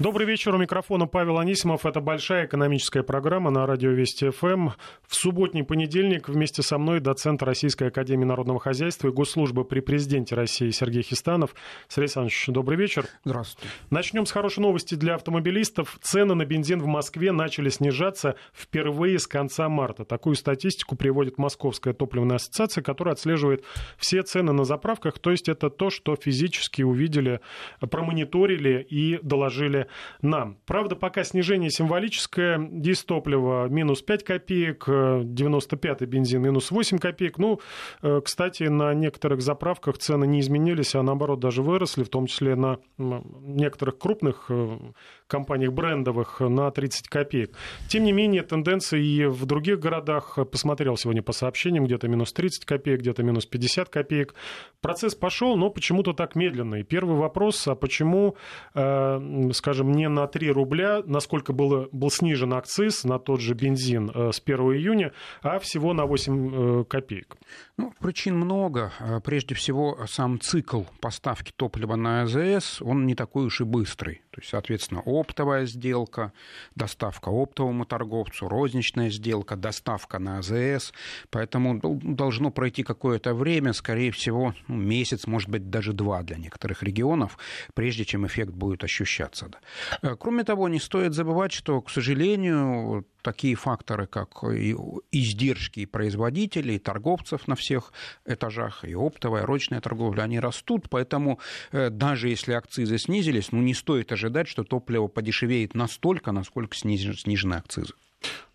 Добрый вечер. У микрофона Павел Анисимов. Это большая экономическая программа на радио Вести ФМ. В субботний понедельник вместе со мной доцент Российской Академии Народного Хозяйства и Госслужбы при Президенте России Сергей Хистанов. Сергей Александрович, добрый вечер. Здравствуйте. Начнем с хорошей новости для автомобилистов. Цены на бензин в Москве начали снижаться впервые с конца марта. Такую статистику приводит Московская топливная ассоциация, которая отслеживает все цены на заправках. То есть это то, что физически увидели, промониторили и доложили нам. Правда, пока снижение символическое. Дистопливо минус 5 копеек, 95-й бензин минус 8 копеек. Ну, э, кстати, на некоторых заправках цены не изменились, а наоборот даже выросли, в том числе на некоторых крупных э, компаниях брендовых на 30 копеек. Тем не менее, тенденции и в других городах, посмотрел сегодня по сообщениям, где-то минус 30 копеек, где-то минус 50 копеек. Процесс пошел, но почему-то так медленно. И первый вопрос, а почему, э, скажем, не на 3 рубля, насколько было, был снижен акциз на тот же бензин э, с 1 июня, а всего на 8 э, копеек? Ну, причин много. Прежде всего, сам цикл поставки топлива на АЗС, он не такой уж и быстрый. То есть, соответственно, оптовая сделка, доставка оптовому торговцу, розничная сделка, доставка на АЗС. Поэтому должно пройти какое-то время, скорее всего, ну, месяц, может быть, даже два для некоторых регионов, прежде чем эффект будет ощущаться. Э, кроме того, не стоит забывать, что, к сожалению, такие факторы, как издержки производителей, торговцев на всех этажах, и оптовая, и розничная торговля, они растут, поэтому э, даже если акцизы снизились, ну, не стоит ожидать, что топливо подешевеет настолько, насколько снижены акцизы.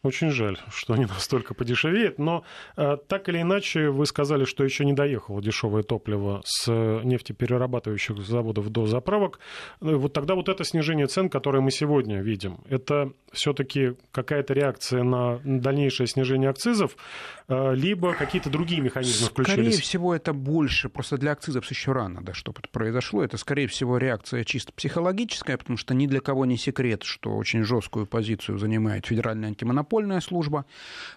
Очень жаль, что не настолько подешевеет, но э, так или иначе вы сказали, что еще не доехало дешевое топливо с нефтеперерабатывающих заводов до заправок. Э, вот тогда вот это снижение цен, которое мы сегодня видим, это все-таки какая-то реакция на дальнейшее снижение акцизов, э, либо какие-то другие механизмы включились? Скорее всего, это больше, просто для акцизов еще рано, да, чтобы это произошло. Это, скорее всего, реакция чисто психологическая, потому что ни для кого не секрет, что очень жесткую позицию занимает федеральная антимонопольная подпольная служба.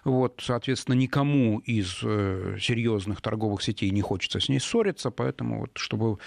Вот, соответственно, никому из э, серьезных торговых сетей не хочется с ней ссориться, поэтому вот, чтобы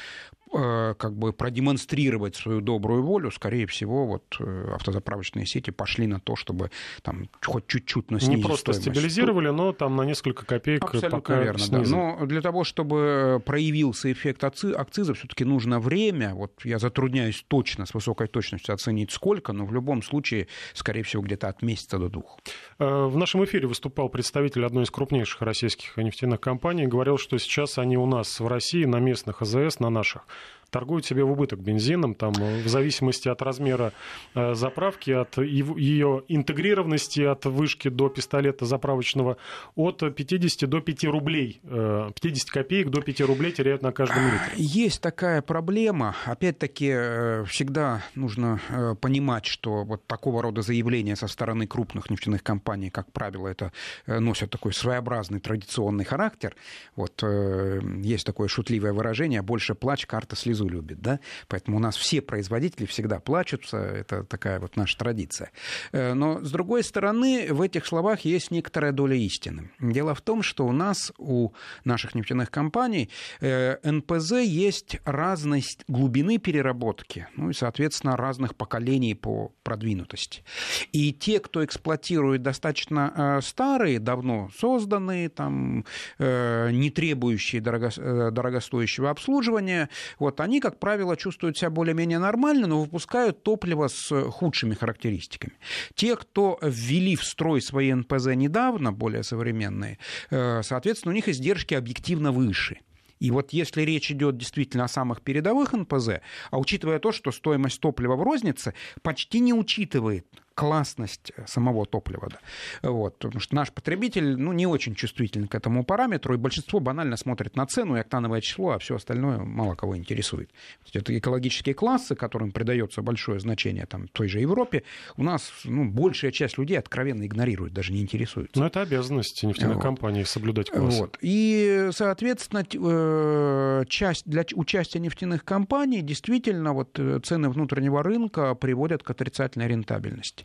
как бы продемонстрировать свою добрую волю, скорее всего, вот э, автозаправочные сети пошли на то, чтобы там хоть чуть-чуть, но снизить Не просто стоимость. стабилизировали, но там на несколько копеек Абсолютно пока верно, снизили. да. Но для того, чтобы проявился эффект акциза, все-таки нужно время. Вот я затрудняюсь точно, с высокой точностью оценить сколько, но в любом случае, скорее всего, где-то от месяца до двух. Э, в нашем эфире выступал представитель одной из крупнейших российских нефтяных компаний, говорил, что сейчас они у нас в России на местных АЗС, на наших, торгуют себе в убыток бензином, там, в зависимости от размера э, заправки, от ее интегрированности от вышки до пистолета заправочного, от 50 до 5 рублей, 50 э, копеек до 5 рублей теряют на каждом литре. Есть такая проблема. Опять-таки, э, всегда нужно понимать, что вот такого рода заявления со стороны крупных нефтяных компаний, как правило, это носят такой своеобразный традиционный характер. Вот есть такое шутливое выражение «больше плачь, карта слезу» слезу любит, да, поэтому у нас все производители всегда плачутся, это такая вот наша традиция. Э, но, с другой стороны, в этих словах есть некоторая доля истины. Дело в том, что у нас, у наших нефтяных компаний, э, НПЗ есть разность глубины переработки, ну и, соответственно, разных поколений по продвинутости. И те, кто эксплуатирует достаточно э, старые, давно созданные, там, не требующие дорого, дорогостоящего обслуживания, вот они как правило, чувствуют себя более-менее нормально, но выпускают топливо с худшими характеристиками. Те, кто ввели в строй свои НПЗ недавно, более современные, э, соответственно, у них издержки объективно выше. И вот если речь идет действительно о самых передовых НПЗ, а учитывая то, что стоимость топлива в рознице почти не учитывает классность самого топлива. Да. Вот, потому что наш потребитель ну, не очень чувствителен к этому параметру, и большинство банально смотрит на цену и октановое число, а все остальное мало кого интересует. Это экологические классы, которым придается большое значение там, той же Европе, у нас ну, большая часть людей откровенно игнорирует, даже не интересуется. Но это обязанность нефтяной вот. компании соблюдать классы. Вот. И, соответственно, э, часть, для участия нефтяных компаний действительно вот, э, цены внутреннего рынка приводят к отрицательной рентабельности.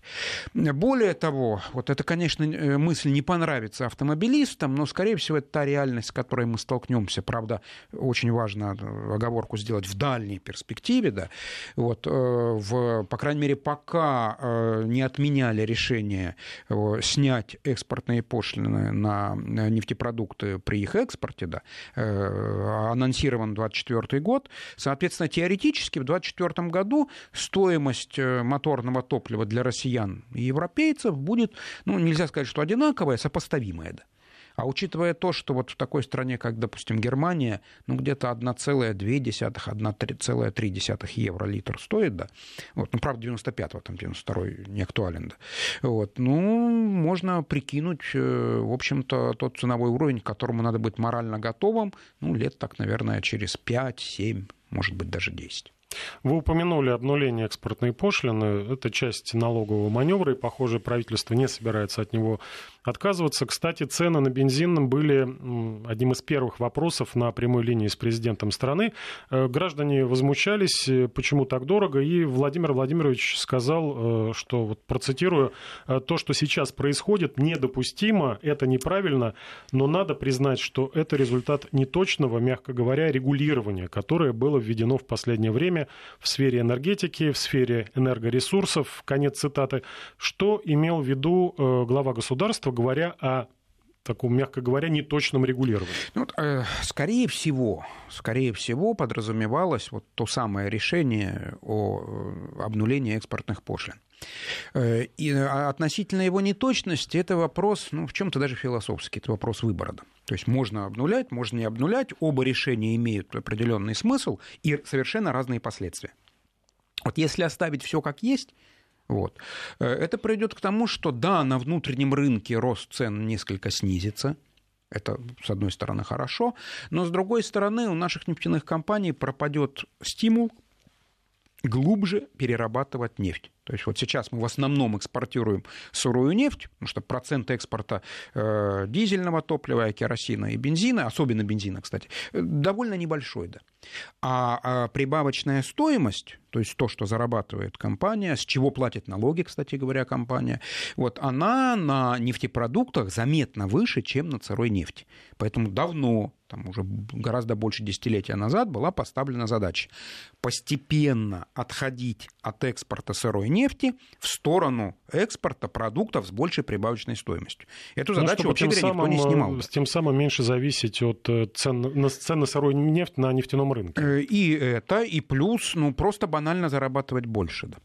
Нефти. Более того, вот это, конечно, мысль не понравится автомобилистам, но, скорее всего, это та реальность, с которой мы столкнемся. Правда, очень важно оговорку сделать в дальней перспективе, да. Вот, в, по крайней мере, пока не отменяли решение снять экспортные пошлины на нефтепродукты при их экспорте, да, анонсирован 24 год, соответственно, теоретически в 24 году стоимость э, моторного топлива для россиян и европейцев будет, ну, нельзя сказать, что одинаковая, сопоставимая, да. А учитывая то, что вот в такой стране, как, допустим, Германия, ну, где-то 1,2-1,3 евро литр стоит, да, вот, ну, правда, 95-го, там, 92-й не актуален, да, вот, ну, можно прикинуть, э, в общем-то, тот ценовой уровень, к которому надо быть морально готовым, ну, лет так, наверное, через 5-7, может быть, даже 10. Вы упомянули обнуление экспортной пошлины. Это часть налогового маневра, и, похоже, правительство не собирается от него отказываться. Кстати, цены на бензин были одним из первых вопросов на прямой линии с президентом страны. Э, граждане возмущались, э, почему так дорого, и Владимир Владимирович сказал, э, что, вот процитирую, то, что сейчас происходит, недопустимо, это неправильно, но надо признать, что это результат неточного, мягко говоря, регулирования, которое было введено в последнее время в сфере энергетики, в сфере энергоресурсов, конец цитаты. Что имел в виду глава государства, говоря о таком, мягко говоря, неточном регулировании? Ну, вот, э, скорее всего, скорее всего, подразумевалось вот то самое решение о э, обнулении экспортных пошлин. Э, и относительно его неточности это вопрос, ну, в чем-то даже философский, это вопрос выбора. То есть можно обнулять, можно не обнулять, оба решения имеют определенный смысл и совершенно разные последствия. Вот если оставить все как есть, вот. Э, это приведет к тому, что да, на внутреннем рынке рост цен несколько снизится, это, с одной стороны, хорошо, но с другой стороны, у наших нефтяных компаний пропадет стимул глубже перерабатывать нефть. То есть вот сейчас мы в основном экспортируем сырую нефть, потому что процент экспорта э, дизельного топлива, керосина и бензина, особенно бензина, кстати, э, довольно небольшой. Да. А, а прибавочная стоимость, то есть то, что зарабатывает компания, с чего платит налоги, кстати говоря, компания, вот она на нефтепродуктах заметно выше, чем на сырой нефти. Поэтому давно, там уже гораздо больше десятилетия назад, была поставлена задача постепенно отходить от экспорта сырой нефти в сторону экспорта продуктов с большей прибавочной стоимостью. Эту ну, задачу вообще говоря, никто не снимал. Тем самым меньше зависеть от э, цен на, цен на сырую нефть на нефтяном рынке. Э, и это, и плюс, ну, просто банально зарабатывать больше. Да.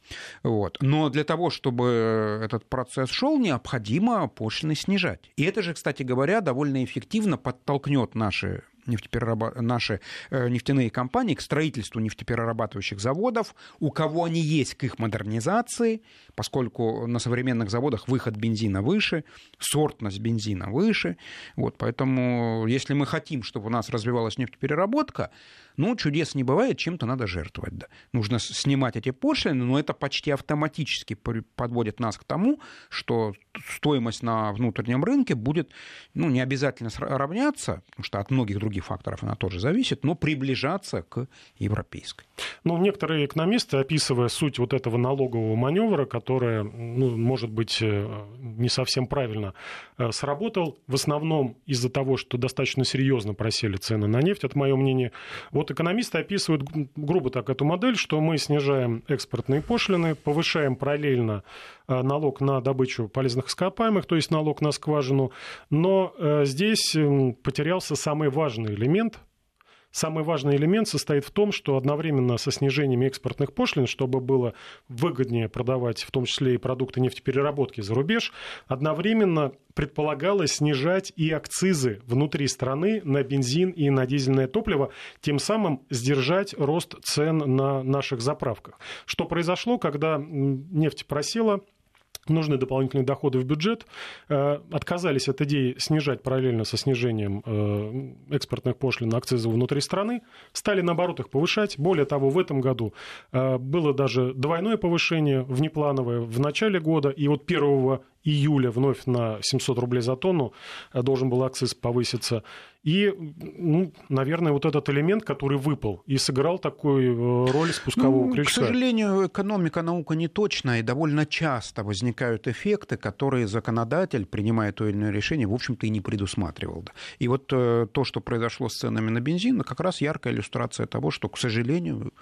Вот. Но для того, чтобы этот процесс шел, необходимо пошлины снижать. И это же, кстати говоря, довольно эффективно подтолкнет наши нефтеперераб... наши э, нефтяные компании к строительству нефтеперерабатывающих заводов, у кого они есть к их модернизации, поскольку на современных заводах выход бензина выше, сортность бензина выше. Вот, поэтому если мы хотим, чтобы у нас развивалась нефтепереработка, ну, чудес не бывает, чем-то надо жертвовать. Да. Нужно снимать эти пошлины, но это почти автоматически подводит нас к тому, что стоимость на внутреннем рынке будет, ну, не обязательно равняться, потому что от многих других факторов она тоже зависит, но приближаться к европейской. Ну, некоторые экономисты, описывая суть вот этого налогового маневра, который, ну, может быть, э, не совсем правильно э, сработал, в основном из-за того, что достаточно серьезно просели цены на нефть, это мое мнение, вот экономисты описывают, грубо так, эту модель, что мы снижаем экспортные пошлины, повышаем параллельно э, налог на добычу полезных ископаемых, то есть налог на скважину, но э, здесь потерялся самый важный элемент – Самый важный элемент состоит в том, что одновременно со снижением экспортных пошлин, чтобы было выгоднее продавать в том числе и продукты нефтепереработки за рубеж, одновременно предполагалось снижать и акцизы внутри страны на бензин и на дизельное топливо, тем самым сдержать рост цен на наших заправках. Что произошло, когда нефть просела, нужны дополнительные доходы в бюджет, э, отказались от идеи снижать параллельно со снижением э, экспортных пошлин акцизов внутри страны, стали наоборот их повышать. Более того, в этом году э, было даже двойное повышение внеплановое в начале года, и вот 1 июля вновь на 700 рублей за тонну должен был акциз повыситься. И, ну, наверное, вот этот элемент, который выпал и сыграл такую роль спускового ну, крючка. К сожалению, экономика, наука не точная, и довольно часто возникают эффекты, которые законодатель, принимая то или иное решение, в общем-то, и не предусматривал. И вот то, что произошло с ценами на бензин, как раз яркая иллюстрация того, что, к сожалению,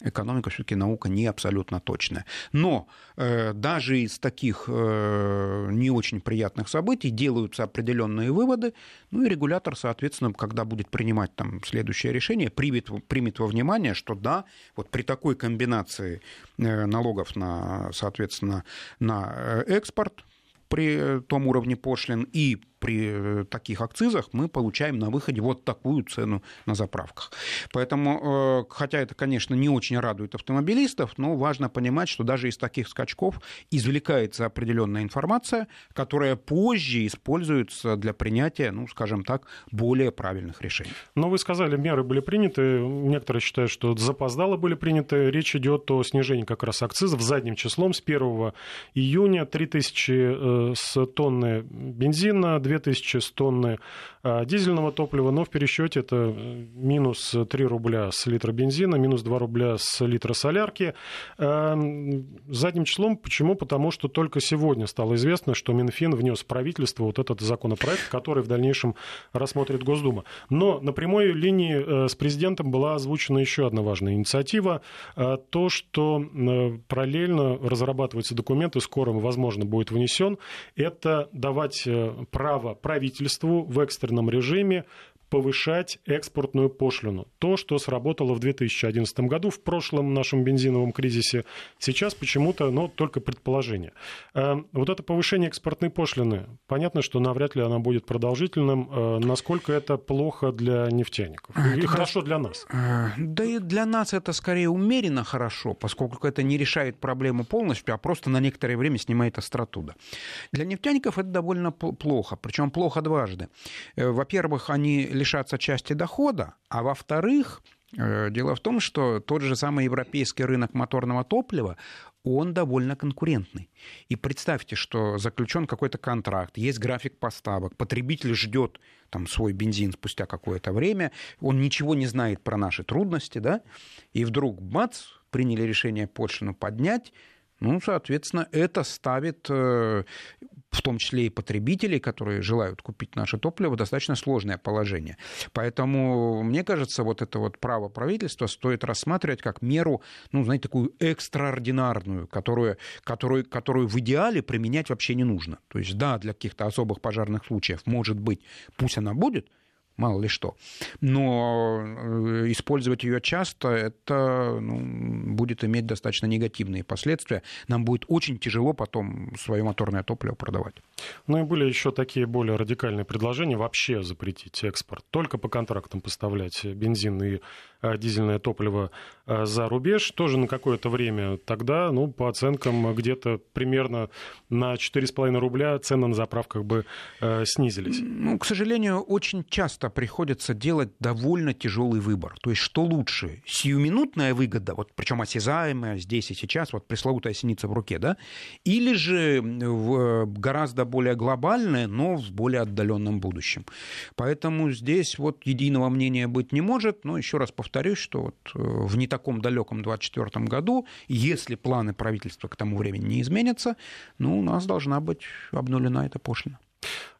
экономика все-таки наука не абсолютно точная. Но э, даже из таких э, не очень приятных событий делаются определенные выводы, ну и регулятор, соответственно, когда будет принимать там следующее решение, примет, примет во внимание, что да, вот при такой комбинации э, налогов на, соответственно, на э, экспорт при том уровне пошлин и при э, таких акцизах мы получаем на выходе вот такую цену на заправках. Поэтому, э, хотя это, конечно, не очень радует автомобилистов, но важно понимать, что даже из таких скачков извлекается определенная информация, которая позже используется для принятия, ну, скажем так, более правильных решений. Но вы сказали, меры были приняты. Некоторые считают, что запоздало были приняты. Речь идет о снижении как раз акцизов задним числом с 1 июня 3000 э, с тонны бензина, 2000 с тонны а, дизельного топлива, но в пересчете это э, минус 3 рубля с литра бензина, минус 2 рубля с литра солярки. А, задним числом. Почему? Потому что только сегодня стало известно, что Минфин внес в правительство вот этот законопроект, который в дальнейшем рассмотрит Госдума. Но на прямой линии э, с президентом была озвучена еще одна важная инициатива. А, то, что э, параллельно разрабатываются документы, скоро, возможно, будет внесен, это давать право право правительству в экстренном режиме повышать экспортную пошлину. То, что сработало в 2011 году, в прошлом нашем бензиновом кризисе, сейчас почему-то, ну, только предположение. Э, вот это повышение экспортной пошлины, понятно, что навряд ли она будет продолжительным. Э, насколько это плохо для нефтяников? И это хорошо для нас? Э, да и для нас это скорее умеренно хорошо, поскольку это не решает проблему полностью, а просто на некоторое время снимает остроту. Для нефтяников это довольно плохо, причем плохо дважды. Во-первых, они лишаться части дохода, а во-вторых, э, Дело в том, что тот же самый европейский рынок моторного топлива, он довольно конкурентный. И представьте, что заключен какой-то контракт, есть график поставок, потребитель ждет там, свой бензин спустя какое-то время, он ничего не знает про наши трудности, да, и вдруг, бац, приняли решение пошлину поднять, ну, соответственно, это ставит э, в том числе и потребителей, которые желают купить наше топливо, достаточно сложное положение. Поэтому, мне кажется, вот это вот право правительства стоит рассматривать как меру, ну, знаете, такую экстраординарную, которую, которую, которую в идеале применять вообще не нужно. То есть, да, для каких-то особых пожарных случаев, может быть, пусть она будет, мало ли что. Но э, использовать ее часто, это ну, будет иметь достаточно негативные последствия. Нам будет очень тяжело потом свое моторное топливо продавать. Ну и были еще такие более радикальные предложения вообще запретить экспорт, только по контрактам поставлять бензин и дизельное топливо э, за рубеж. Тоже на какое-то время тогда, ну, по оценкам, где-то примерно на 4,5 рубля цены на заправках бы снизились. Ну, к сожалению, очень часто приходится делать довольно тяжелый выбор. То есть, что лучше? Сиюминутная выгода, вот причем осязаемая здесь и сейчас, вот пресловутая синица в руке, да? Или же гораздо более глобальная, но в более отдаленном будущем. Поэтому здесь вот единого мнения быть не может. Но еще раз повторюсь, что вот э, в не таком далеком 2024 году, если планы правительства к тому времени не изменятся, ну, у нас должна быть обнулена эта пошлина.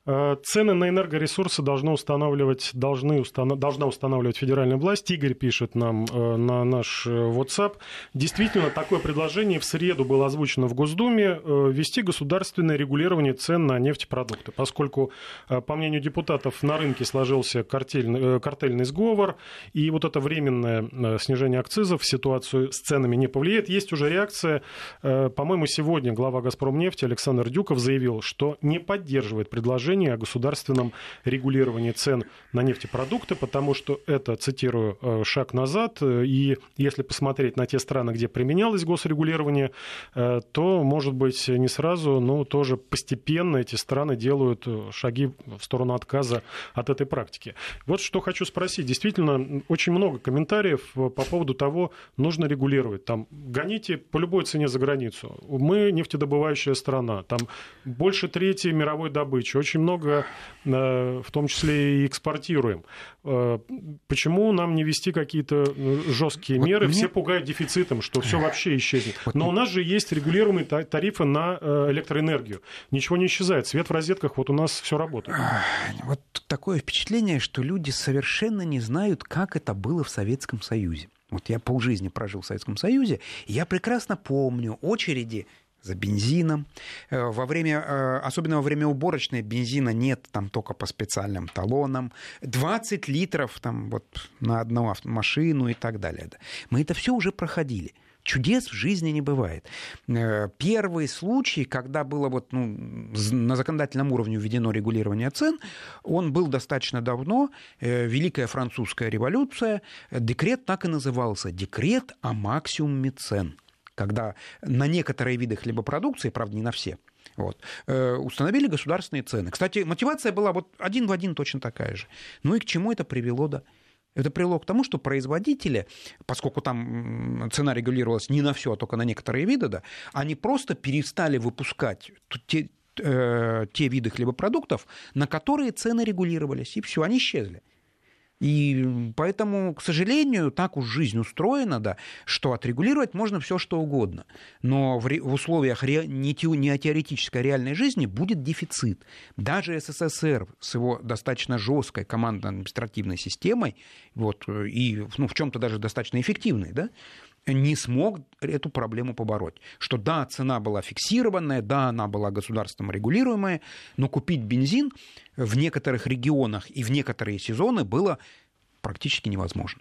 Э, цены на энергоресурсы должны устанавливать, должны установ, должна устанавливать федеральная власть. Игорь пишет нам э, на наш э, WhatsApp. Действительно, такое предложение в среду было озвучено в Госдуме ввести государственное регулирование цен на нефтепродукты, поскольку, по мнению депутатов, на рынке сложился картельный, картельный сговор, и вот это временное снижение акцизов в ситуацию с ценами не повлияет. Есть уже реакция. По-моему, сегодня глава «Газпромнефти» Александр Дюков заявил, что не поддерживает предложение предложение о государственном регулировании цен на нефтепродукты, потому что это, цитирую, «э, шаг назад. И если посмотреть на те страны, где применялось госрегулирование, э, то, может быть, не сразу, но тоже постепенно эти страны делают э, шаги в сторону отказа от этой практики. Вот что хочу спросить. Действительно, очень много комментариев по поводу того, нужно регулировать. Там, гоните по любой цене за границу. Мы нефтедобывающая страна. Там больше трети мировой добычи. Очень много, э, в том числе и экспортируем. Э, почему нам не вести какие-то жесткие вот меры? Мне... Все пугают дефицитом, что все вообще исчезнет. Вот Но у нас же есть регулируемые тарифы на электроэнергию. Ничего не исчезает. Свет в розетках, вот у нас все работает. Вот такое впечатление, что люди совершенно не знают, как это было в Советском Союзе. Вот я полжизни прожил в Советском Союзе, и я прекрасно помню очереди за бензином. Э, во время, э, особенно во время уборочной бензина нет, там только по специальным талонам. 20 литров там, вот, на одну машину и так далее. Мы это все уже проходили чудес в жизни не бывает. Э, первый случай, когда было вот, ну, на законодательном уровне введено регулирование цен, он был достаточно давно. Великая французская революция. Декрет так и назывался. Декрет о максимуме цен когда на некоторые виды хлебопродукции, правда, не на все, вот, э, установили государственные цены. Кстати, мотивация была вот один в один точно такая же. Ну и к чему это привело, да? Это привело к тому, что производители, поскольку там цена регулировалась не на все, а только на некоторые виды, да, они просто перестали выпускать те, э, те виды хлебопродуктов, на которые цены регулировались, и все, они исчезли. И поэтому, к сожалению, так уж жизнь устроена, да, что отрегулировать можно все что угодно. Но в, в условиях ре, не, те, не теоретической, а реальной жизни будет дефицит. Даже СССР с его достаточно жесткой командно-административной системой, вот, и ну, в чем-то даже достаточно эффективной, да, не смог эту проблему побороть. Что да, цена была фиксированная, да, она была государством регулируемая, но купить бензин в некоторых регионах и в некоторые сезоны было практически невозможно.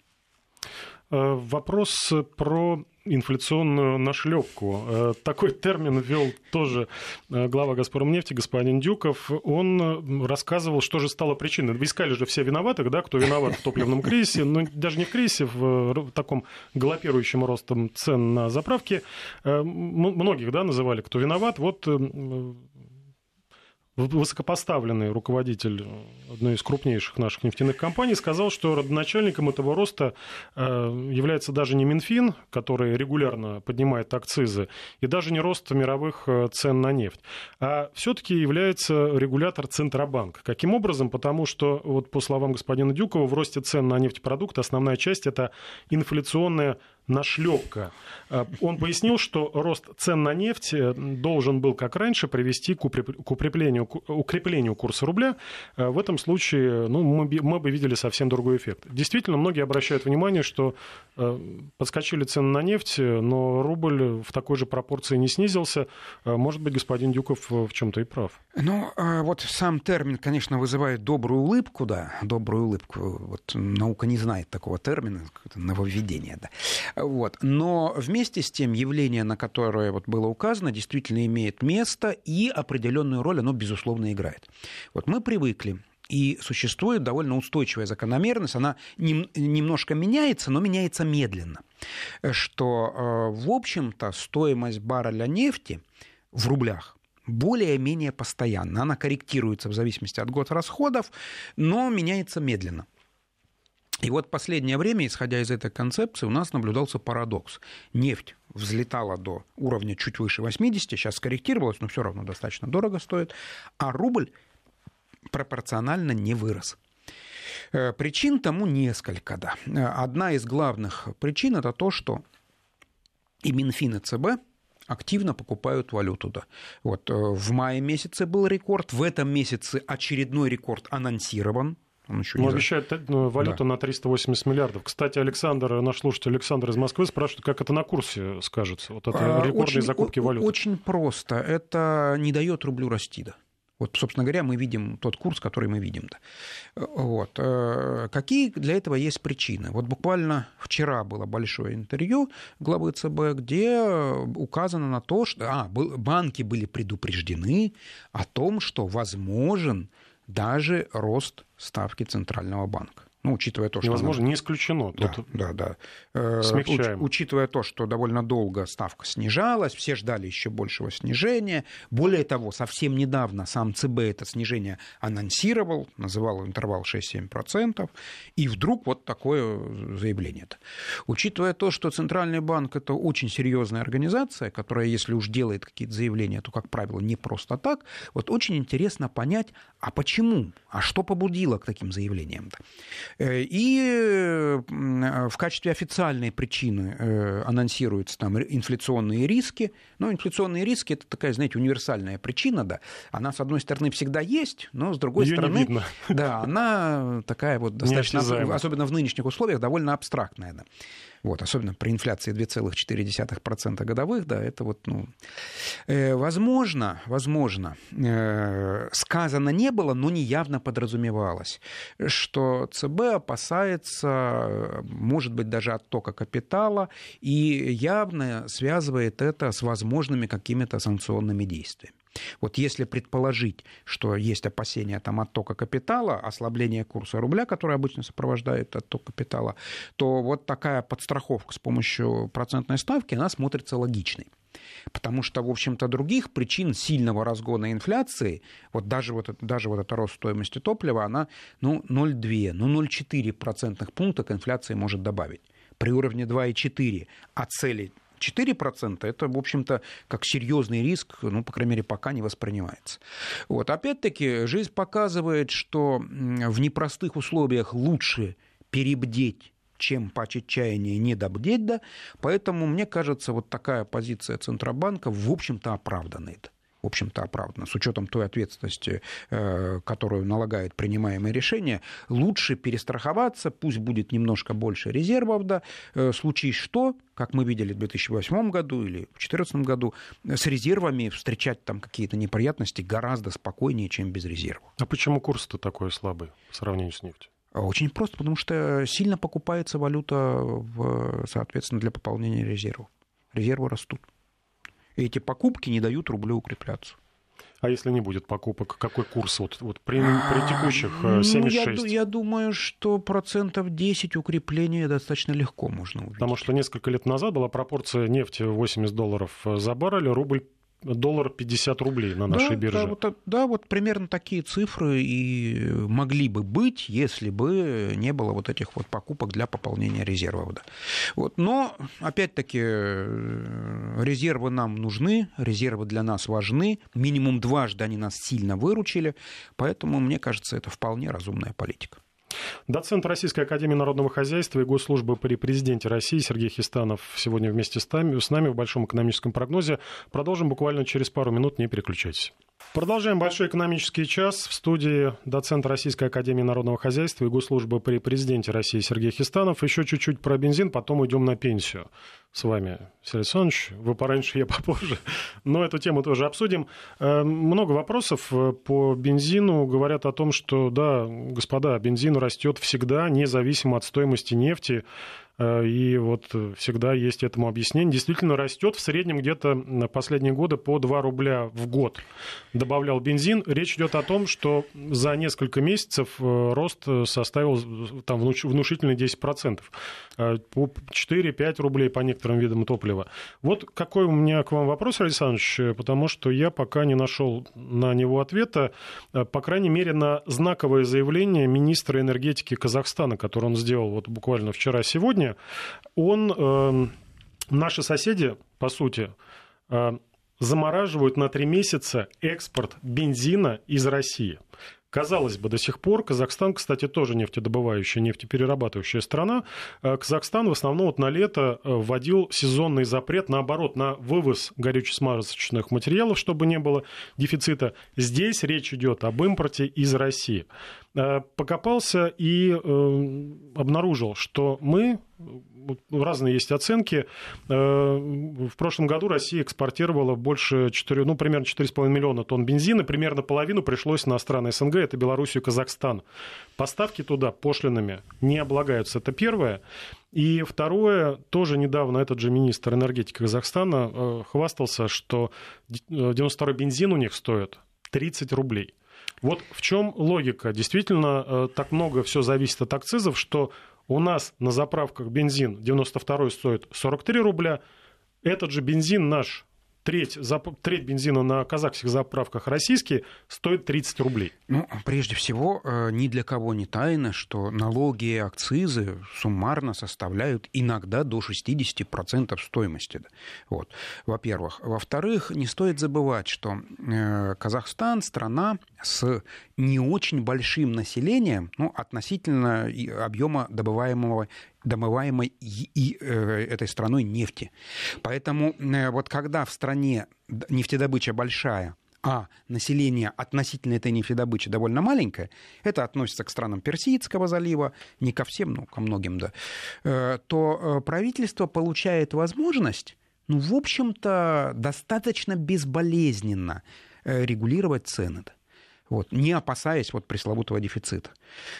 Э, вопрос про инфляционную нашлепку. Э, такой термин ввел тоже э, глава «Газпромнефти» господин Дюков. Он рассказывал, что же стало причиной. Вы искали же все виноватых, да, кто виноват в топливном кризисе, но даже не в кризисе, в таком галопирующем ростом цен на заправки. Многих, да, называли, кто виноват. Вот высокопоставленный руководитель одной из крупнейших наших нефтяных компаний сказал, что родоначальником этого роста э, является даже не Минфин, который регулярно поднимает акцизы, и даже не рост мировых э, цен на нефть, а все-таки является регулятор Центробанк. Каким образом? Потому что, вот по словам господина Дюкова, в росте цен на нефтепродукты основная часть это инфляционная нашлепка. Э, он пояснил, что рост цен на нефть э, должен был, как раньше, привести к укреплению, к укреплению курса рубля. Э, в этом случае ну, мы, мы бы видели совсем другой эффект. Действительно, многие обращают внимание, что подскочили цены на нефть, но рубль в такой же пропорции не снизился. Может быть, господин Дюков в чем-то и прав. Ну, вот сам термин, конечно, вызывает добрую улыбку, да, добрую улыбку. Вот наука не знает такого термина, нововведение, да. Вот. Но вместе с тем явление, на которое вот было указано, действительно имеет место и определенную роль оно, безусловно, играет. Вот мы привыкли и существует довольно устойчивая закономерность, она нем, немножко меняется, но меняется медленно, что, э, в общем-то, стоимость барреля нефти в рублях более-менее постоянно. Она корректируется в зависимости от год расходов, но меняется медленно. И вот последнее время, исходя из этой концепции, у нас наблюдался парадокс. Нефть взлетала до уровня чуть выше 80, сейчас скорректировалась, но все равно достаточно дорого стоит, а рубль пропорционально не вырос. Э, причин тому несколько, да. Одна из главных причин – это то, что и Минфин, и ЦБ активно покупают валюту. Да. Вот, э, в мае месяце был рекорд, в этом месяце очередной рекорд анонсирован, он еще ну, обещает ну, валюту да. на 380 миллиардов. Кстати, Александр, наш слушатель Александр из Москвы спрашивает, как это на курсе скажется, вот это а, рекордные очень, закупки валюты. Очень просто. Это не дает рублю расти, да. Вот, собственно говоря, мы видим тот курс, который мы видим. Да. Вот. Э, какие для этого есть причины? Вот буквально вчера было большое интервью главы ЦБ, где указано на то, что а, банки были предупреждены о том, что возможен даже рост ставки Центрального банка. Ну, учитывая то, что... Невозможно, она... не исключено. Тут да, да, да. Смягчаем. Уч, учитывая то, что довольно долго ставка снижалась, все ждали еще большего снижения. Более того, совсем недавно сам ЦБ это снижение анонсировал, называл интервал 6-7%, и вдруг вот такое заявление. -то. Учитывая то, что Центральный банк это очень серьезная организация, которая, если уж делает какие-то заявления, то, как правило, не просто так, вот очень интересно понять, а почему, а что побудило к таким заявлениям-то. Э, и э, в качестве официальной причины э, анонсируются там инфляционные риски. Но инфляционные риски – это такая, знаете, универсальная причина, да. Она, с одной стороны, всегда есть, но, с другой Её стороны... Да, она такая вот достаточно, особенно в нынешних условиях, довольно абстрактная. Да. Вот, особенно при инфляции 2,4% годовых, да, это вот, ну, э, возможно, возможно, э, сказано не было, но неявно подразумевалось, что ЦБ опасается, может быть, даже оттока капитала и явно связывает это с возможными какими-то санкционными действиями. Вот если предположить, что есть опасения там, оттока капитала, ослабления курса рубля, который обычно сопровождает отток капитала, то вот такая подстраховка с помощью процентной ставки, она смотрится логичной. Потому что, в общем-то, других причин сильного разгона инфляции, вот даже вот, даже вот это рост стоимости топлива, она ну, 0,2, ну 0,4 процентных пункта к инфляции может добавить. При уровне 2,4, а цели 4% это, в общем-то, как серьезный риск, ну, по крайней мере, пока не воспринимается. Вот. Опять-таки, жизнь показывает, что в непростых условиях лучше перебдеть чем по отчаянию не добдеть, да, поэтому, мне кажется, вот такая позиция Центробанка, в общем-то, оправданная в общем-то, оправдано. С учетом той ответственности, э, которую налагает принимаемое решение, лучше перестраховаться, пусть будет немножко больше резервов, да, э, случись что, как мы видели в 2008 году или в 2014 году, с резервами встречать там какие-то неприятности гораздо спокойнее, чем без резервов. А почему курс-то такой слабый в сравнении с нефтью? Очень просто, потому что сильно покупается валюта, в, соответственно, для пополнения резервов. Резервы растут. И эти покупки не дают рублю укрепляться. А если не будет покупок, какой курс вот, вот при, при текущих 76? Ну, я, я думаю, что процентов 10 укрепления достаточно легко можно увидеть. Потому что несколько лет назад была пропорция нефти 80 долларов за баррель, рубль доллар 50 рублей на нашей да, бирже. Да вот, да, вот примерно такие цифры и могли бы быть, если бы не было вот этих вот покупок для пополнения резервов. Да. Вот. Но, опять-таки, резервы нам нужны, резервы для нас важны, минимум дважды они нас сильно выручили, поэтому, мне кажется, это вполне разумная политика. Доцент Российской Академии Народного Хозяйства и Госслужбы при президенте России Сергей Хистанов сегодня вместе с нами, с нами в Большом экономическом прогнозе. Продолжим буквально через пару минут, не переключайтесь. Продолжаем большой экономический час. В студии доцент Российской Академии Народного Хозяйства и Госслужбы при президенте России Сергей Хистанов. Еще чуть-чуть про бензин, потом уйдем на пенсию с вами, Сергей Александрович. Вы пораньше, я попозже. Но эту тему тоже обсудим. Э, много вопросов э, по бензину. Говорят о том, что, да, господа, бензин растет всегда, независимо от стоимости нефти. Э, и вот всегда есть этому объяснение. Действительно растет в среднем где-то на последние годы по 2 рубля в год. Добавлял бензин. Речь идет о том, что за несколько месяцев э, рост составил там, внушительные 10%. Э, по 4-5 рублей по некоторым видам топлива. Вот какой у меня к вам вопрос, Александрович, потому что я пока не нашел на него ответа, по крайней мере, на знаковое заявление министра энергетики Казахстана, которое он сделал вот буквально вчера-сегодня, Украине, он, э, наши соседи, по сути, э, замораживают на три месяца экспорт бензина из России. Казалось бы, до сих пор Казахстан, кстати, тоже нефтедобывающая, нефтеперерабатывающая страна. Э, Казахстан в основном вот на лето э, вводил сезонный запрет, наоборот, на вывоз горюче-смазочных материалов, чтобы не было дефицита. Здесь речь идет об импорте из России. Э, покопался и обнаружил, что мы разные есть оценки. В прошлом году Россия экспортировала больше 4, ну, примерно 4,5 миллиона тонн бензина, примерно половину пришлось на страны СНГ, это Белоруссию и Казахстан. Поставки туда пошлинами не облагаются, это первое. И второе, тоже недавно этот же министр энергетики Казахстана э, хвастался, что 92-й бензин у них стоит 30 рублей. Вот в чем логика? Действительно, э, так много все зависит от акцизов, что у нас на заправках бензин 92 стоит 43 рубля, этот же бензин наш треть, зап... треть бензина на казахских заправках российские стоит 30 рублей. Ну, прежде всего, э, ни для кого не тайно, что налоги и акцизы суммарно составляют иногда до 60% стоимости. Вот, во-первых. Во-вторых, не стоит забывать, что э, Казахстан страна с не очень большим населением, ну, относительно объема добываемого домываемой и, э, этой страной нефти. Поэтому э, вот когда в стране нефтедобыча большая, а население относительно этой нефтедобычи довольно маленькое, это относится к странам Персидского залива, не ко всем, но ко многим, да, э, то правительство получает возможность, ну, в общем-то, достаточно безболезненно регулировать цены. -то вот, не опасаясь вот пресловутого дефицита.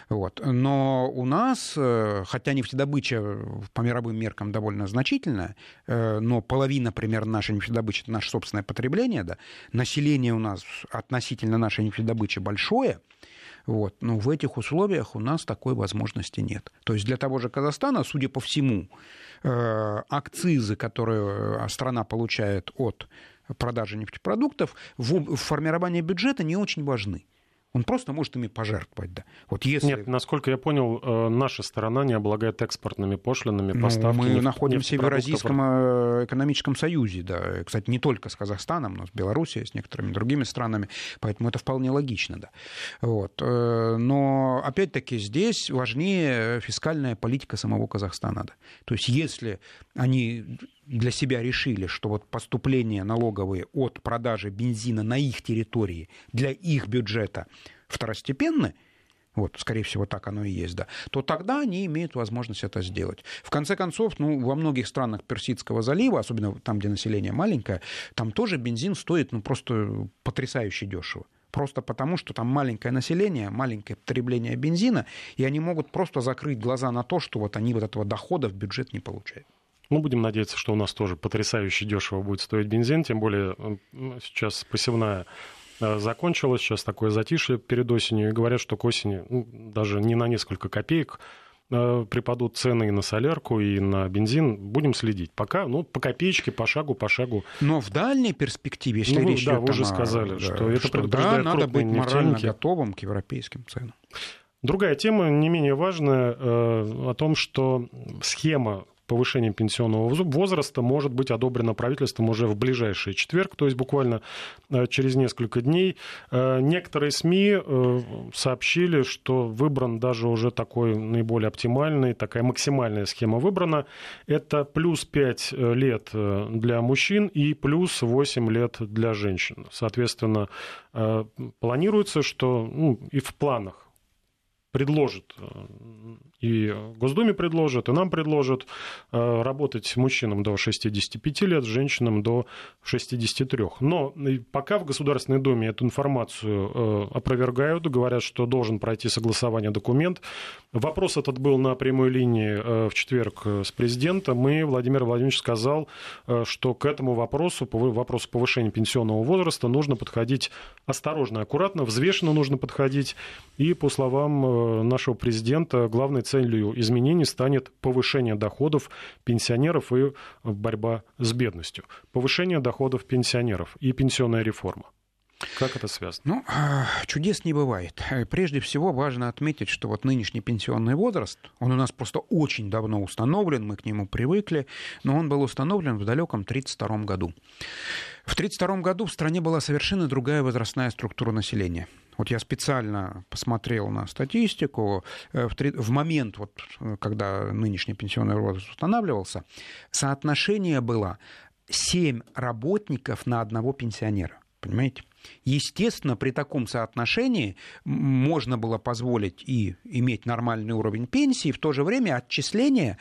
Вот. Но у нас, э, хотя нефтедобыча по мировым меркам довольно значительная, э, но половина примерно нашей нефтедобычи – это наше собственное потребление, да, население у нас относительно нашей нефтедобычи большое, вот. Но в этих условиях у нас такой возможности нет. То есть для того же Казахстана, судя по всему, э, акцизы, которые страна получает от продажи нефтепродуктов в формировании бюджета не очень важны. Он просто может ими пожертвовать. Да. Вот если... Нет, насколько я понял, э, наша сторона не облагает экспортными пошлинами ну, поставки Мы находимся в Евразийском э, экономическом союзе. Да. Кстати, не только с Казахстаном, но с Белоруссией, с некоторыми другими странами. Поэтому это вполне логично. Да. Вот. Э, но, опять-таки, здесь важнее фискальная политика самого Казахстана. Да. То есть, если они для себя решили, что вот поступления налоговые от продажи бензина на их территории для их бюджета второстепенны, вот, скорее всего, так оно и есть, да, то тогда они имеют возможность это сделать. В конце концов, ну, во многих странах Персидского залива, особенно там, где население маленькое, там тоже бензин стоит, ну, просто потрясающе дешево. Просто потому, что там маленькое население, маленькое потребление бензина, и они могут просто закрыть глаза на то, что вот они вот этого дохода в бюджет не получают. Ну, будем надеяться, что у нас тоже потрясающе дешево будет стоить бензин, тем более сейчас посевная э, закончилась, сейчас такое затишье перед осенью, и говорят, что к осени ну, даже не на несколько копеек э, припадут цены и на солярку, и на бензин. Будем следить. Пока, ну, по копеечке, по шагу, по шагу. Но в дальней перспективе, если ну, речь да, идет вы уже о... сказали, да, что это что, да, надо быть морально нефтяники. готовым к европейским ценам. Другая тема, не менее важная, э, о том, что схема повышением пенсионного возраста может быть одобрено правительством уже в ближайший четверг, то есть буквально э, через несколько дней. Э, некоторые СМИ э, сообщили, что выбран даже уже такой наиболее оптимальный, такая максимальная схема выбрана. Это плюс 5 лет для мужчин и плюс 8 лет для женщин. Соответственно, планируется, что ну, и в планах предложит и Госдуме предложат, и нам предложат э, работать мужчинам до 65 лет, женщинам до 63. Но пока в Государственной Думе эту информацию э, опровергают, говорят, что должен пройти согласование документ. Вопрос этот был на прямой линии э, в четверг с президентом, и Владимир Владимирович сказал, что к этому вопросу, вопросу повышения пенсионного возраста, нужно подходить осторожно, аккуратно, взвешенно нужно подходить. И, по словам нашего президента, главной целью изменений станет повышение доходов пенсионеров и борьба с бедностью. Повышение доходов пенсионеров и пенсионная реформа. Как это связано? Ну, а, чудес не бывает. Прежде всего важно отметить, что вот нынешний пенсионный возраст, он у нас просто очень давно установлен, мы к нему привыкли, но он был установлен в далеком 1932 году. В 1932 году в стране была совершенно другая возрастная структура населения. Вот я специально посмотрел на статистику. Э, в, три, в момент, вот, э, когда нынешний пенсионный возраст устанавливался, соотношение было 7 работников на одного пенсионера. Понимаете? Естественно, при таком соотношении можно было позволить и иметь нормальный уровень пенсии, в то же время отчисления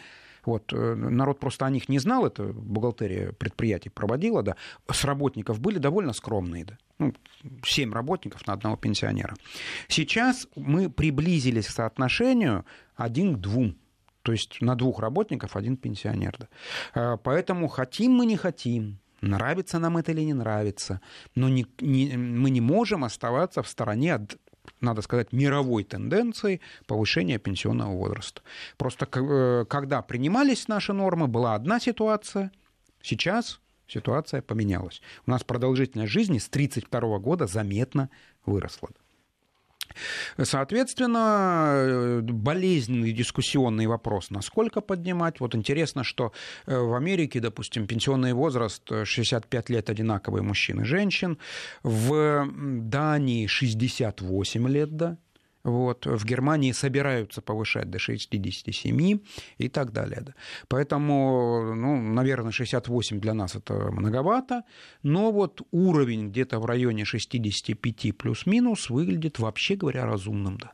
вот, э, народ просто о них не знал, это бухгалтерия предприятий проводила, да, с работников были довольно скромные, да. Ну, 7 работников на одного пенсионера. Сейчас мы приблизились к соотношению один к двум. То есть на двух работников один пенсионер. Да. Э, поэтому хотим мы не хотим, Нравится нам это или не нравится. Но не, не, мы не можем оставаться в стороне от надо сказать, мировой тенденции повышения пенсионного возраста. Просто э, когда принимались наши нормы, была одна ситуация, сейчас ситуация поменялась. У нас продолжительность жизни с 1932 года заметно выросла. Соответственно, э, болезненный дискуссионный вопрос, насколько поднимать. Вот интересно, что э, в Америке, допустим, пенсионный возраст 65 лет одинаковый мужчин и женщин, в Дании 68 лет, да, вот. В Германии собираются повышать до 67 и так далее. Да. Поэтому, ну, наверное, 68 для нас это многовато, но вот уровень где-то в районе 65 плюс-минус выглядит, вообще говоря, разумным. Да.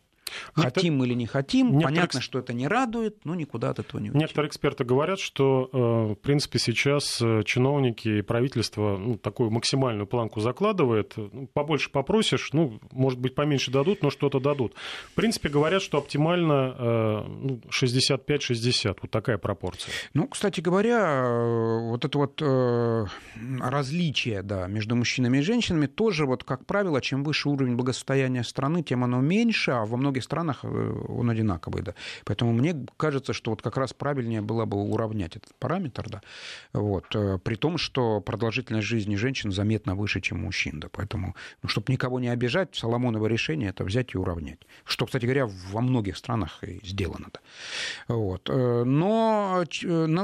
Хотим Некотор... или не хотим, Некоторые... понятно, что это не радует, но никуда от этого не уйти. Некоторые эксперты говорят, что, э, в принципе, сейчас э, чиновники и правительство ну, такую максимальную планку закладывает. Ну, побольше попросишь, ну, может быть, поменьше дадут, но что-то дадут. В принципе, говорят, что оптимально 65-60, э, вот такая пропорция. Ну, кстати говоря, вот это вот различие да, между мужчинами и женщинами тоже, вот, как правило, чем выше уровень благосостояния страны, тем оно меньше, а во многих многих странах э, он одинаковый, да. Поэтому мне кажется, что вот как раз правильнее было бы уравнять этот параметр, да. Вот. Э, при том, что продолжительность жизни женщин заметно выше, чем мужчин, да. Поэтому, ну, чтобы никого не обижать, Соломоново решение это взять и уравнять. Что, кстати говоря, во многих странах и сделано. Да. Вот. Э, но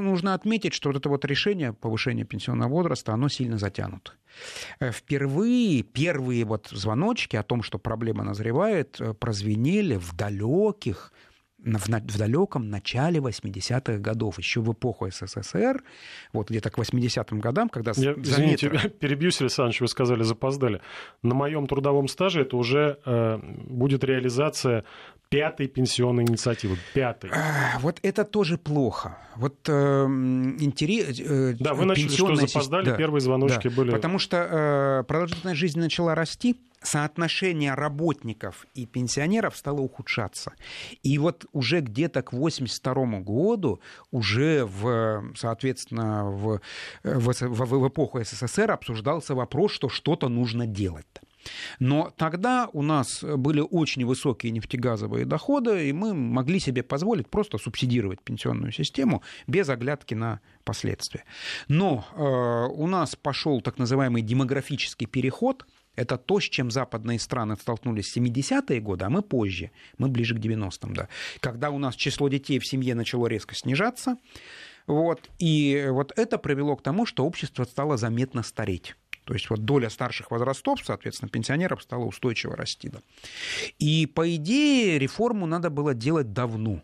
нужно отметить, что вот это вот решение повышения пенсионного возраста, оно сильно затянуто. Впервые первые вот звоночки о том, что проблема назревает, прозвенели в далеких в, в далеком начале 80-х годов, еще в эпоху СССР, вот где-то к 80-м годам, когда... Я, заметно... Извините, перебью, Сергей Александрович, вы сказали, запоздали. На моем трудовом стаже это уже э, будет реализация пятой пенсионной инициативы. Пятой. А, вот это тоже плохо. Вот э, интерес... Э, да, вы начали, что запоздали, да, первые звоночки да, были... Потому что э, продолжительность жизни начала расти, соотношение работников и пенсионеров стало ухудшаться. И вот уже где-то к 1982 году, уже в, соответственно, в, в, в, в эпоху СССР обсуждался вопрос, что что-то нужно делать. Но тогда у нас были очень высокие нефтегазовые доходы, и мы могли себе позволить просто субсидировать пенсионную систему без оглядки на последствия. Но э, у нас пошел так называемый демографический переход – это то, с чем западные страны столкнулись в 70-е годы, а мы позже, мы ближе к 90-м, да. Когда у нас число детей в семье начало резко снижаться, вот, и вот это привело к тому, что общество стало заметно стареть. То есть вот доля старших возрастов, соответственно, пенсионеров стала устойчиво расти. Да. И по идее реформу надо было делать давно.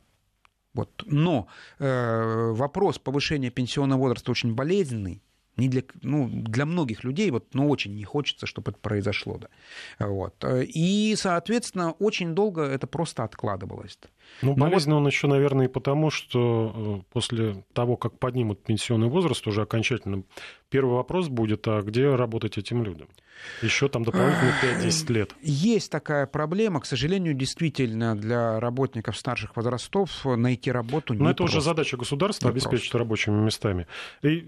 Вот. Но э, вопрос повышения пенсионного возраста очень болезненный не для, ну, для многих людей, вот, ну, очень не хочется, чтобы это произошло. Да. Вот. И, соответственно, очень долго это просто откладывалось. Ну, болезненно вот... он еще, наверное, и потому, что э, после того, как поднимут пенсионный возраст, уже окончательно первый вопрос будет, а где работать этим людям? Еще там дополнительно 5-10 лет. Есть такая проблема. К сожалению, действительно, для работников старших возрастов найти работу не Но это уже задача государства не обеспечить просто. рабочими местами. И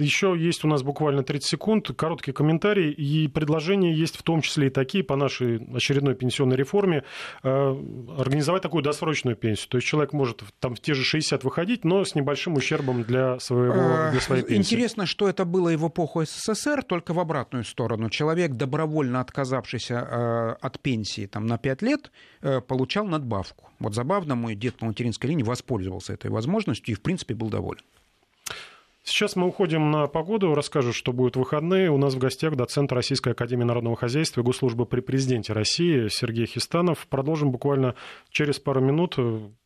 еще есть у нас буквально 30 секунд, короткий комментарий. И предложения есть в том числе и такие по нашей очередной пенсионной реформе. Э, организовать такую досрочную пенсию. То есть человек может там в те же 60 выходить, но с небольшим ущербом для, своего, для своей пенсии. Интересно, что это было и в эпоху СССР, только в обратную сторону. Человек, добровольно отказавшийся э, от пенсии там, на 5 лет, э, получал надбавку. Вот забавно, мой дед по материнской линии воспользовался этой возможностью и, в принципе, был доволен. Сейчас мы уходим на погоду, расскажу, что будет в выходные. У нас в гостях доцент Российской Академии Народного Хозяйства и Госслужбы при Президенте России Сергей Хистанов. Продолжим буквально через пару минут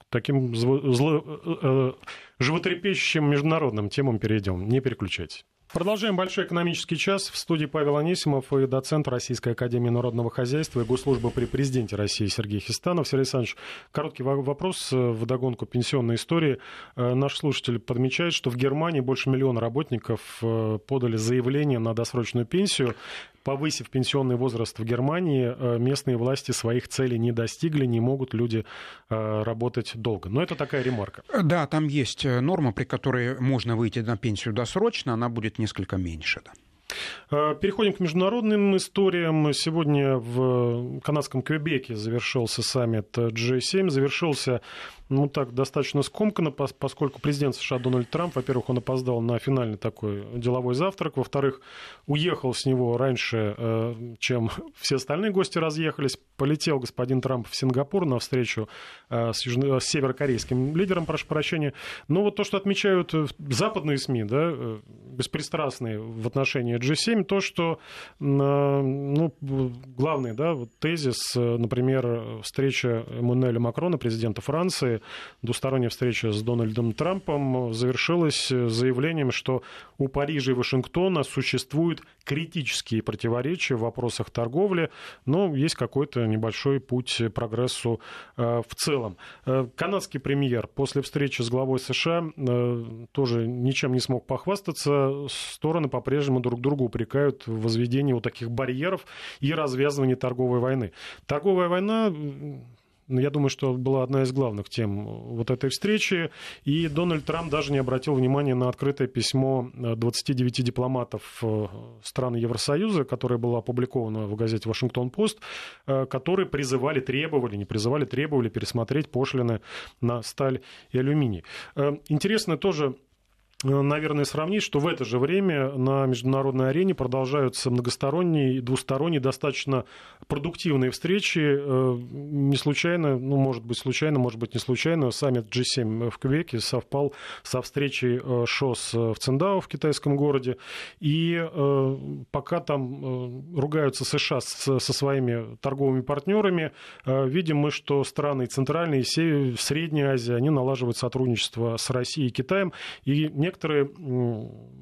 таким зло, зло, э, э, животрепещущим международным темам перейдем. Не переключайтесь. Продолжаем большой экономический час. В студии Павел Анисимов и доцент Российской Академии Народного Хозяйства и Госслужбы при Президенте России Сергей Хистанов. Сергей Александрович, короткий вопрос э, в догонку пенсионной истории. Э, наш слушатель подмечает, что в Германии больше миллиона работников э, подали заявление на досрочную пенсию повысив пенсионный возраст в Германии, э, местные власти своих целей не достигли, не могут люди э, работать долго. Но это такая ремарка. Да, там есть э, норма, при которой можно выйти на пенсию досрочно, она будет несколько меньше. Да. Э, переходим к международным историям. Сегодня в канадском Квебеке завершился саммит G7. Завершился ну, так, достаточно скомканно, поскольку президент США Дональд Трамп, во-первых, он опоздал на финальный такой деловой завтрак, во-вторых, уехал с него раньше, э, чем все остальные гости разъехались, полетел господин Трамп в Сингапур на встречу э, с, южно- с северокорейским лидером, прошу прощения. Но вот то, что отмечают западные СМИ, да, беспристрастные в отношении G7, то, что ну, главный да, вот тезис, например, встреча Эммануэля Макрона, президента Франции, двусторонняя встреча с Дональдом Трампом завершилась заявлением, что у Парижа и Вашингтона существуют критические противоречия в вопросах торговли, но есть какой-то небольшой путь прогрессу э, в целом. Э, канадский премьер после встречи с главой США э, тоже ничем не смог похвастаться. Стороны по-прежнему друг друга упрекают в возведении вот таких барьеров и развязывании торговой войны. Торговая война я думаю, что была одна из главных тем вот этой встречи. И Дональд Трамп даже не обратил внимания на открытое письмо 29 дипломатов э, стран Евросоюза, которое было опубликовано в газете «Вашингтон-Пост», э, которые призывали, требовали, не призывали, требовали пересмотреть пошлины на сталь и алюминий. Э, интересно тоже Э, наверное, сравнить, что в это же время на международной арене продолжаются многосторонние и двусторонние достаточно продуктивные встречи. Э, не случайно, ну, может быть, случайно, может быть, не случайно, саммит G7 в Квебеке совпал со встречей э, ШОС в Циндао в китайском городе. И пока там ругаются США со своими торговыми партнерами, видим мы, что страны Центральной и Средней Азии, они налаживают сотрудничество с Россией и Китаем. И некоторые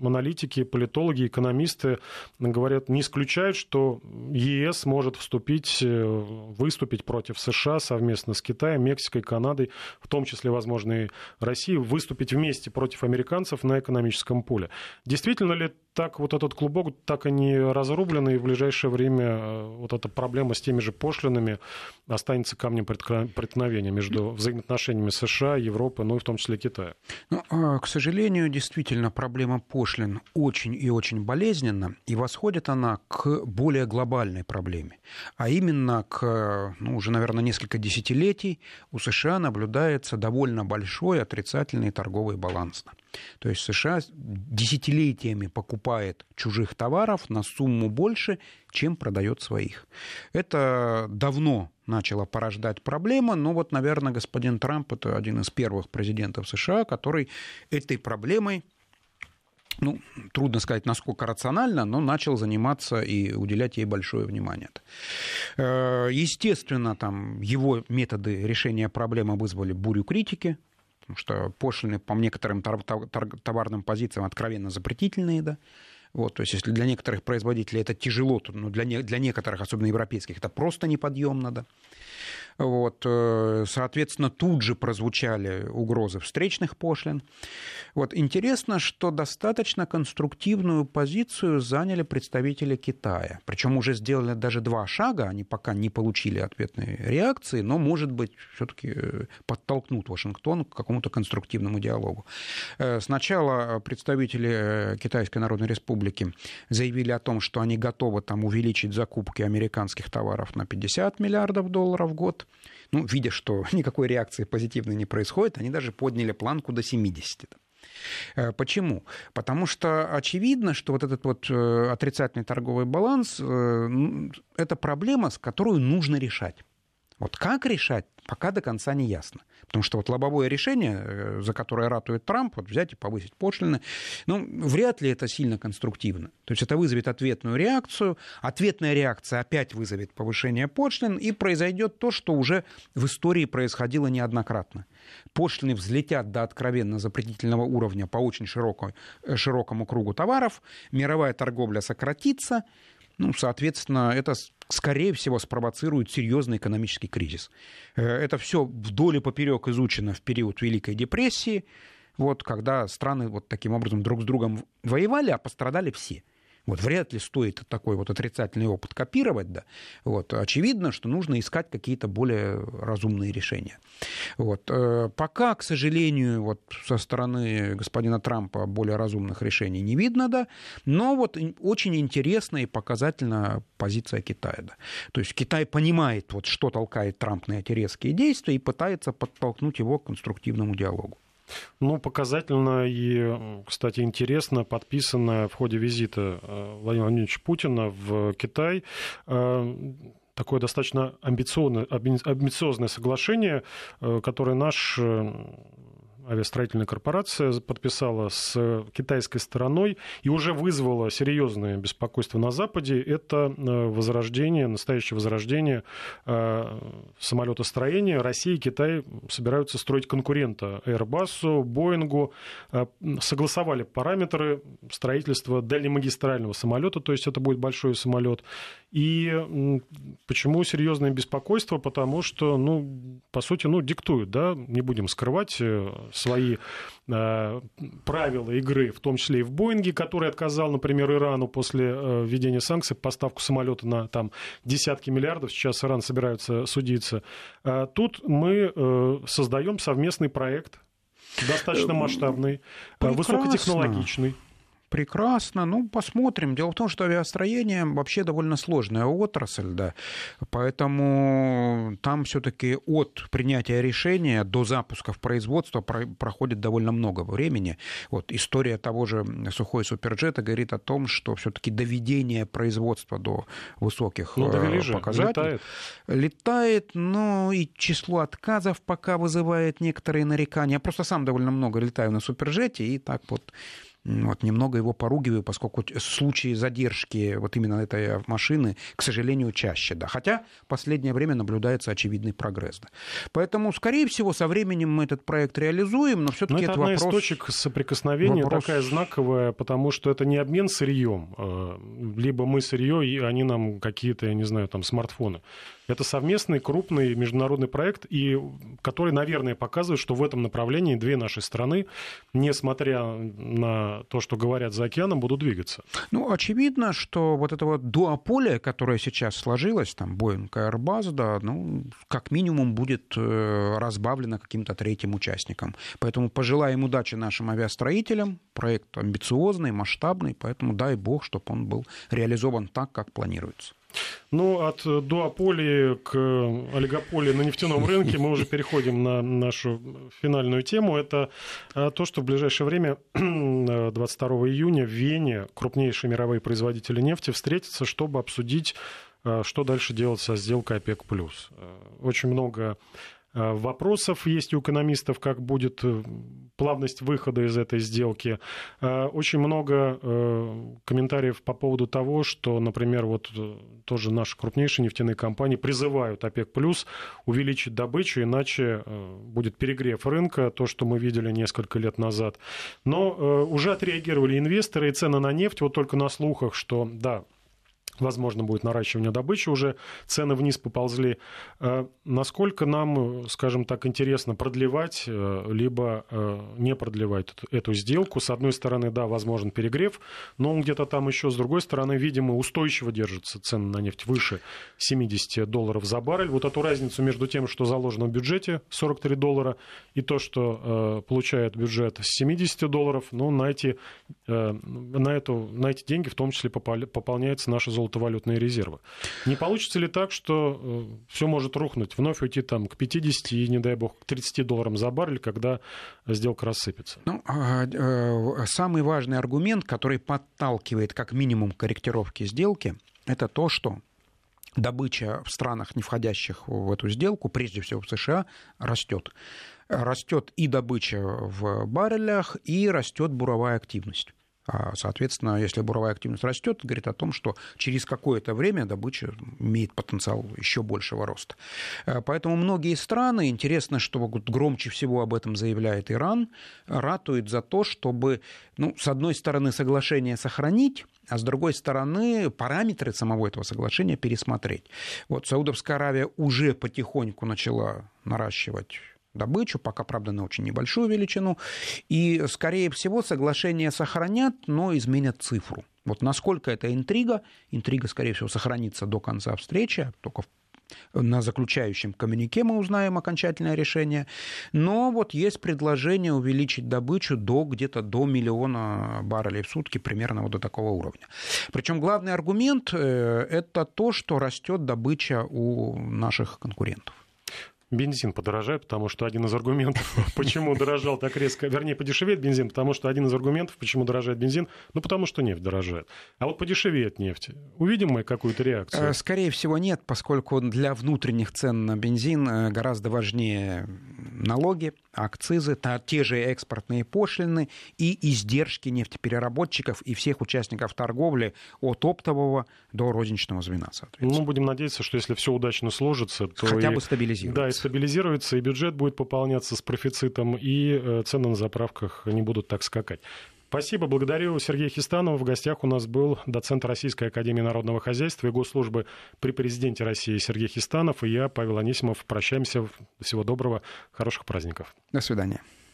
аналитики, политологи, экономисты говорят, не исключают, что ЕС может вступить, э, выступить против США совместно с Китаем, Мексикой, Канадой, в том числе, возможно, и Россией, выступить вместе против американцев на экономическом поле. Действительно ли так вот этот клубок так и не разрублен, и в ближайшее время э, вот эта проблема с теми же пошлинами останется камнем преткновения между взаимоотношениями США, Европы, ну и в том числе Китая? Ну, а, к сожалению, действительно, проблема пошлин очень и очень болезненна, и восходит она к более глобальной проблеме, а именно к, ну, уже, наверное, несколько десятилетий у США наблюдается довольно большой отрицательный торговый баланс. То есть США десятилетиями покупает чужих товаров на сумму больше, чем продает своих. Это давно начало порождать проблемы, но вот, наверное, господин Трамп это один из первых президентов США, который этой проблемой ну, трудно сказать, насколько рационально, но начал заниматься и уделять ей большое внимание. Э, естественно, там его методы решения проблемы вызвали бурю критики, потому что пошлины по некоторым товарным позициям откровенно запретительные, да, вот, то есть, если для некоторых производителей это тяжело, то ну, для, не, для некоторых, особенно европейских, это просто неподъемно. Да. Вот, э, соответственно, тут же прозвучали угрозы встречных пошлин. Вот, интересно, что достаточно конструктивную позицию заняли представители Китая. Причем уже сделали даже два шага, они пока не получили ответной реакции, но, может быть, все-таки э, подтолкнут Вашингтон к какому-то конструктивному диалогу. Э, сначала представители Китайской Народной Республики заявили о том, что они готовы там увеличить закупки американских товаров на 50 миллиардов долларов в год. Ну, видя, что никакой реакции позитивной не происходит, они даже подняли планку до 70. Э, почему? Потому что очевидно, что вот этот вот э, отрицательный торговый баланс э, – это проблема, с которой нужно решать. Вот как решать, пока до конца не ясно. Потому что вот лобовое решение, э, за которое ратует Трамп, вот взять и повысить пошлины, ну, вряд ли это сильно конструктивно. То есть это вызовет ответную реакцию, ответная реакция опять вызовет повышение пошлин, и произойдет то, что уже в истории происходило неоднократно. Пошлины взлетят до откровенно запретительного уровня по очень широкой, э, широкому кругу товаров, мировая торговля сократится, ну, соответственно, это, скорее всего, спровоцирует серьезный экономический кризис. Э, это все вдоль и поперек изучено в период Великой депрессии, вот, когда страны вот таким образом друг с другом воевали, а пострадали все. Вот вряд ли стоит такой вот отрицательный опыт копировать, да. Вот. Очевидно, что нужно искать какие-то более разумные решения. Вот. Э, пока, к сожалению, вот со стороны господина Трампа более разумных решений не видно, да, но вот очень интересна и показательна позиция Китая. Да. То есть Китай понимает, вот, что толкает Трамп на эти резкие действия и пытается подтолкнуть его к конструктивному диалогу. Ну, показательно и, кстати, интересно подписанное в ходе визита э, Владимира Владимировича Путина в Китай э, такое достаточно амбициозное, амбициозное соглашение, э, которое наш авиастроительная корпорация подписала с китайской стороной и уже вызвала серьезное беспокойство на Западе, это э, возрождение, настоящее возрождение э, самолетостроения. Россия и Китай собираются строить конкурента Airbus, Боингу, э, согласовали параметры строительства дальнемагистрального самолета, то есть это будет большой самолет. И почему серьезное беспокойство? Потому что, ну, по сути, ну, диктуют, да, не будем скрывать свои э, правила игры, в том числе и в Боинге, который отказал, например, Ирану после э, введения санкций поставку самолета на там, десятки миллиардов. Сейчас Иран собирается судиться. Э, тут мы э, создаем совместный проект, достаточно масштабный, Прекрасно. высокотехнологичный прекрасно. Ну, посмотрим. Дело в том, что авиастроение вообще довольно сложная отрасль, да. Поэтому там все-таки от принятия решения до запуска в производство проходит довольно много времени. Вот история того же сухой суперджета говорит о том, что все-таки доведение производства до высоких ну, э, показателей летает. летает, но и число отказов пока вызывает некоторые нарекания. Я просто сам довольно много летаю на суперджете, и так вот вот, немного его поругиваю, поскольку случаи задержки вот именно этой машины, к сожалению, чаще. Да. Хотя в последнее время наблюдается очевидный прогресс. Да. Поэтому, скорее всего, со временем мы этот проект реализуем, но все-таки это, это одна вопрос... из точек соприкосновения вопрос... такая знаковая, потому что это не обмен сырьем. Э, либо мы сырье, и они нам какие-то, я не знаю, там смартфоны. Это совместный крупный международный проект, и который, наверное, показывает, что в этом направлении две наши страны, несмотря на то, что говорят за океаном, будут двигаться. Ну, очевидно, что вот это вот дуополе, которое сейчас сложилось, там, Boeing Airbus, да, ну, как минимум будет э, разбавлено каким-то третьим участником. Поэтому пожелаем удачи нашим авиастроителям. Проект амбициозный, масштабный, поэтому дай бог, чтобы он был реализован так, как планируется. Ну, от дуополии к олигополии на нефтяном рынке мы уже переходим на нашу финальную тему. Это а, то, что в ближайшее время, 22 июня, в Вене крупнейшие мировые производители нефти встретятся, чтобы обсудить, а, что дальше делать со сделкой ОПЕК+. Очень много Э, вопросов есть у экономистов, как будет э, плавность выхода из этой сделки. Э, очень много комментариев по поводу того, что, например, вот тоже наши крупнейшие нефтяные компании призывают ОПЕК+, плюс увеличить добычу, иначе будет перегрев рынка, то, что мы видели несколько лет назад. Но уже отреагировали инвесторы, и цены на нефть, вот только на слухах, что, да, возможно, будет наращивание добычи, уже цены вниз поползли. Э, насколько нам, скажем так, интересно продлевать, э, либо э, не продлевать эту сделку? С одной стороны, да, возможен перегрев, но он где-то там еще, с другой стороны, видимо, устойчиво держится цены на нефть выше 70 долларов за баррель. Вот эту разницу между тем, что заложено в бюджете 43 доллара, и то, что получает бюджет с 70 долларов, ну, на эти, на, эту, на эти деньги в том числе пополняется наша золотая золотовалютные резервы. Не получится ли так, что э, все может рухнуть, вновь уйти там к 50 и, не дай бог, к 30 долларам за баррель, когда сделка рассыпется? Ну, а, э, самый важный аргумент, который подталкивает как минимум к корректировке сделки, это то, что добыча в странах, не входящих в эту сделку, прежде всего в США, растет. Растет и добыча в баррелях, и растет буровая активность. А, соответственно, если буровая активность растет, говорит о том, что через какое-то время добыча имеет потенциал еще большего роста. Э, поэтому многие страны, интересно, что громче всего об этом заявляет Иран, ратуют за то, чтобы, ну, с одной стороны, соглашение сохранить, а с другой стороны, параметры самого этого соглашения пересмотреть. Вот Саудовская Аравия уже потихоньку начала наращивать добычу, пока, правда, на очень небольшую величину. И, скорее всего, соглашение сохранят, но изменят цифру. Вот насколько это интрига, интрига, скорее всего, сохранится до конца встречи, только на заключающем коммюнике мы узнаем окончательное решение. Но вот есть предложение увеличить добычу до где-то до миллиона баррелей в сутки, примерно вот до такого уровня. Причем главный аргумент э, – это то, что растет добыча у наших конкурентов бензин подорожает, потому что один из аргументов, почему дорожал так резко, вернее, подешевеет бензин, потому что один из аргументов, почему дорожает бензин, ну, потому что нефть дорожает. А вот подешевеет нефть. Увидим мы какую-то реакцию? Э, скорее всего, нет, поскольку для внутренних цен на бензин э, гораздо важнее налоги, акцизы, те же экспортные пошлины и издержки нефтепереработчиков и всех участников торговли от оптового до розничного звена, соответственно. Ну, будем надеяться, что если все удачно сложится, то... Хотя и... бы стабилизируется. Да, и стабилизируется, и бюджет будет пополняться с профицитом, и э, цены на заправках не будут так скакать. Спасибо, благодарю Сергея Хистанова. В гостях у нас был доцент Российской Академии Народного Хозяйства и Госслужбы при президенте России Сергей Хистанов и я, Павел Анисимов. Прощаемся. Всего доброго, хороших праздников. До свидания.